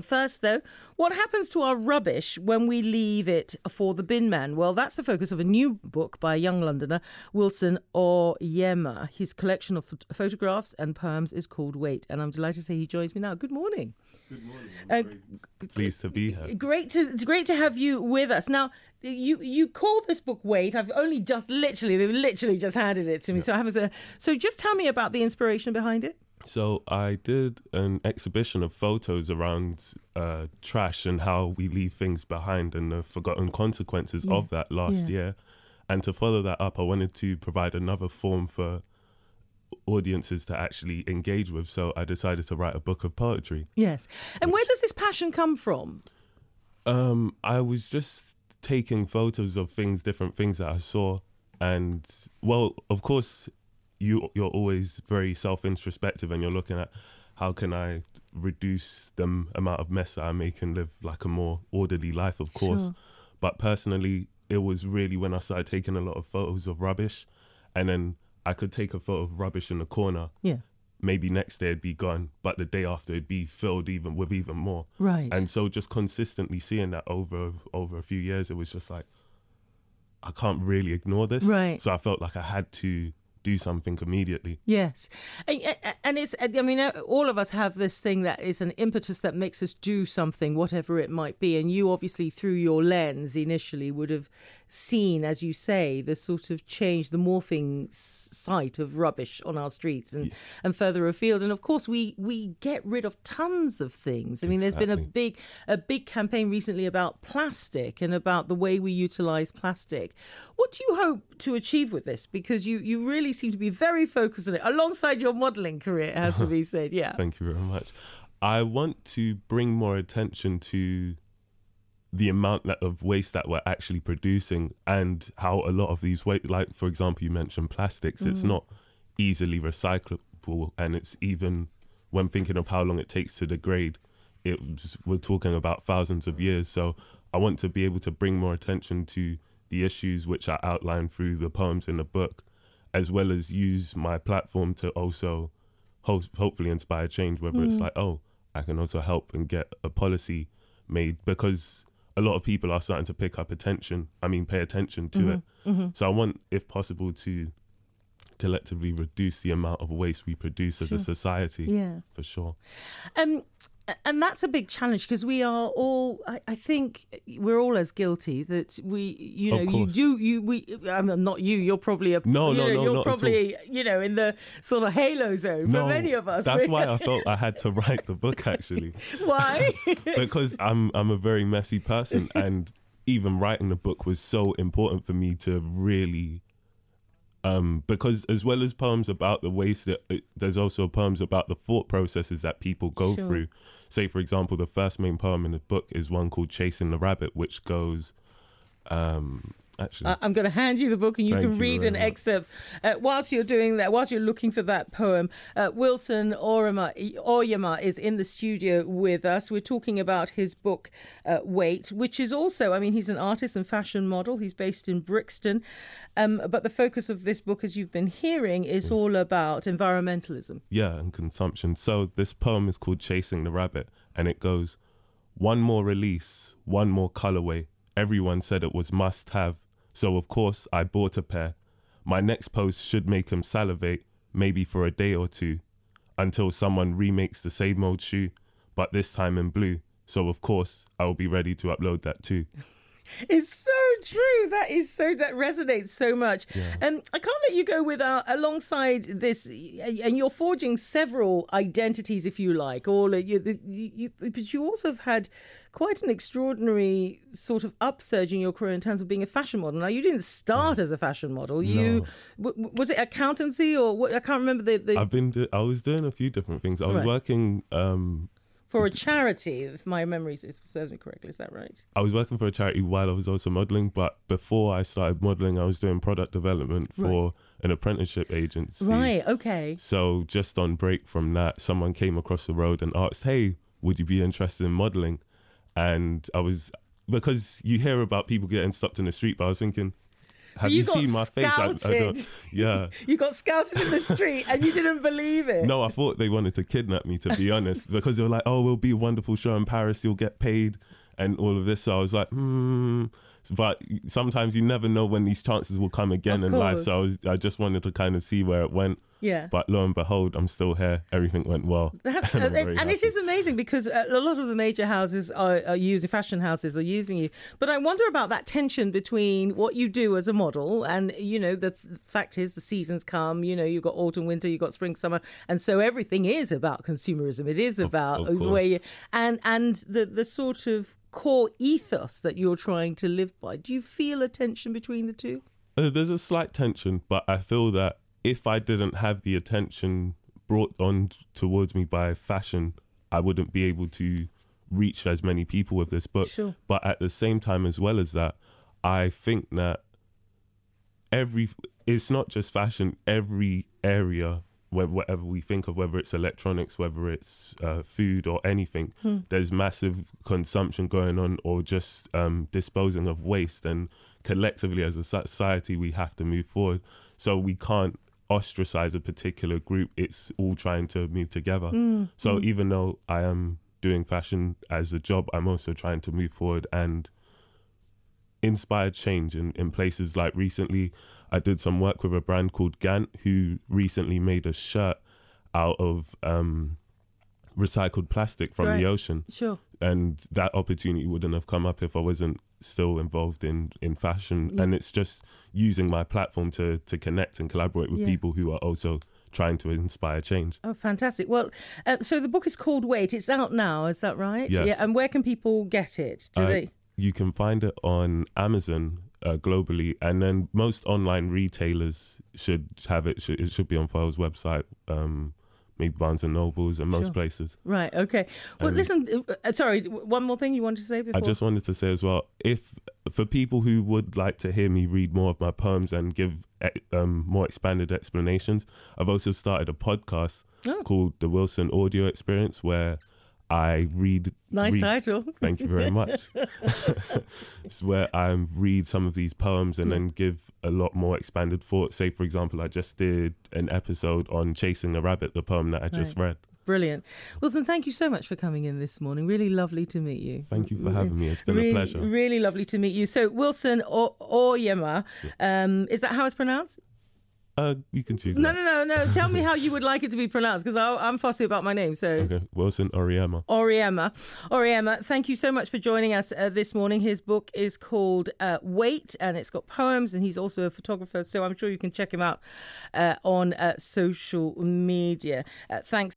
First, though, what happens to our rubbish when we leave it for the bin man? Well, that's the focus of a new book by a young Londoner, Wilson Oryema. His collection of ph- photographs and poems is called Wait, and I'm delighted to say he joins me now. Good morning. Good morning. Uh, Pleased to be here. Great to it's great to have you with us. Now, you you call this book Wait. I've only just literally they've literally just handed it to me, so I haven't. So just tell me about the inspiration behind it. So I did an exhibition of photos around uh, trash and how we leave things behind and the forgotten consequences Yeah. of that last Yeah. year. And to follow that up, I wanted to provide another form for audiences to actually engage with. So I decided to write a book of poetry. Yes. And where does this passion come from? Um, I was just taking photos of things, different things that I saw, and well, of course, you you're always very self introspective, and you're looking at how can I reduce the m- amount of mess that I make and live like a more orderly life, of course. Sure. But personally, it was really when I started taking a lot of photos of rubbish, and then I could take a photo of rubbish in the corner. Yeah. Maybe next day it'd be gone, but the day after it'd be filled even with even more Right. and so just consistently seeing that over over a few years it was just like i can't really ignore this Right. so i felt like i had to do something immediately Yes, and, and it's. I mean, uh, all of us have this thing that is an impetus that makes us do something, whatever it might be. And you, obviously, through your lens, initially would have seen, as you say, the sort of change, the morphing sight of rubbish on our streets and and further afield. And of course, we we get rid of tons of things. I mean, there's been a big a big campaign recently about plastic and about the way we utilize plastic. What do you hope to achieve with this? Because you you really seem to be very focused on it alongside your modeling career, it has to be said. Yeah. thank you very much i want to bring more attention to the amount of waste that we're actually producing and how a lot of these waste like for example you mentioned plastics it's mm. not easily recyclable and it's even when thinking of how long it takes to degrade it was- we're talking about thousands of years so i want to be able to bring more attention to the issues which i outlined through the poems in the book as well as use my platform to also ho- hopefully inspire change whether it's mm. like oh i can also help and get a policy made because a lot of people are starting to pick up attention i mean pay attention to it. Mm-hmm, mm-hmm. So i want if possible to collectively reduce the amount of waste we produce as a society Yeah. for sure. Um, and that's a big challenge because we are all. I, I think we're all as guilty that we, you know, you do. You we. I'm not you. You're probably a. No, you no, know, no, You're probably you know in the sort of halo zone for many of us. that's why i felt i had to write the book actually why? because I'm I'm a very messy person, and even writing the book was so important for me to really, um, because as well as poems about the waste, that there's also poems about the thought processes that people go Sure. through. Say, for example, the first main poem in the book is one called "Chasing the Rabbit," which goes, um, actually, I- I'm going to hand you the book and you Thank can you read an much. excerpt. Uh, whilst you're doing that, whilst you're looking for that poem, uh, Wilson Orima, Oyama is in the studio with us. We're talking about his book, uh, Wait, which is also, I mean, he's an artist and fashion model. He's based in Brixton. Um, but the focus of this book, as you've been hearing, is all about environmentalism. yeah, and consumption. So this poem is called Chasing the Rabbit, and it goes, One more release, one more colorway. Everyone said it was must have, so of course I bought a pair. My next post should make him salivate, maybe for a day or two, until someone remakes the same old shoe, but this time in blue. So of course I will be ready to upload that too. It's so true. That is so that resonates so much. Um, I can't let you go without alongside this, and you're forging several identities, if you like. All you, you, you, but you also have had quite an extraordinary sort of upsurge in your career in terms of being a fashion model. Now, you didn't start as a fashion model. You w- w- was it accountancy or what? I can't remember the, the I've been do- I was doing a few different things. I was Right. working um for a charity, if my memory serves me correctly. Is that right? I was working for a charity while I was also modeling, but before I started modeling, I was doing product development for an apprenticeship agency. Right. Okay. So just on break from that, someone came across the road and asked, "Hey, would you be interested in modeling?" And I was because you hear about people getting stopped in the street, but I was thinking, have you you, got seen my face? I, I don't, scouted. yeah. You got scouted in the street and you didn't believe it. No, I thought they wanted to kidnap me, to be honest, because they were like, "Oh, it'll be a wonderful show in Paris. You'll get paid, and all of this." So I was like, "Hmm." But sometimes you never know when these chances will come again Of in life. So I was, I just wanted to kind of see where it went. Yeah. But lo and behold, I'm still here. Everything went well. That's, And and, and it is amazing because uh, a lot of the major houses are, are using fashion houses are using you. But I wonder about that tension between what you do as a model and you know the, th- fact is the seasons come. You know you've got autumn, winter, you've got spring, summer, and so everything is about consumerism. It is about the way you, and and the the sort of core ethos that you're trying to live by. Do you feel a tension between the two? Uh, there's a slight tension, but I feel that if I didn't have the attention brought on towards me by fashion, I wouldn't be able to reach as many people with this book. Sure. But at the same time, as well as that, I think that every it's not just fashion. Every area, whatever we think of, whether it's electronics, whether it's uh, food or anything, there's massive consumption going on, or just um, disposing of waste. And collectively, as a society, we have to move forward. So we can't ostracize a particular group. It's all trying to move together. So even though I am doing fashion as a job, I'm also trying to move forward and inspire change in, in places like recently I did some work with a brand called Gant who recently made a shirt out of um, recycled plastic from Right. the ocean Sure. and that opportunity wouldn't have come up if I wasn't still involved in in fashion and it's just using my platform to to connect and collaborate with Yeah. people who are also trying to inspire change Oh, fantastic. Well, uh, so the book is called Wait. It's out now, is that right? Yes. Yeah. And where can people get it? Do Uh, they? You can find it on Amazon uh, globally, and then most online retailers should have it. Should, it should be on Foyles website, um, maybe Barnes and Nobles, and most Sure. places. Right. Okay. Well, listen. Uh, uh, sorry. One more thing you wanted to say before. I just wanted to say as well, if for people who would like to hear me read more of my poems and give um, more expanded explanations, I've also started a podcast Oh. called the Wilson Audio Experience, where I read. Nice read- title. Thank you very much. it's where I read some of these poems and then give a lot more expanded thought. Say, for example, I just did an episode on Chasing a Rabbit, the poem that I just read. Brilliant. Wilson, thank you so much for coming in this morning. Really lovely to meet you. Thank you for having me. It's been really, a pleasure. Really lovely to meet you. So, Wilson o- Oyema, um, is that how it's pronounced? Uh, you can choose No, that. no, no, no. Tell me how you would like it to be pronounced because I'm fussy about my name. So, Okay, Wilson Oryema. Oryema. Oryema, thank you so much for joining us uh, this morning. His book is called uh, Wait and it's got poems, and he's also a photographer. So I'm sure you can check him out uh, on uh, social media. Uh, thanks.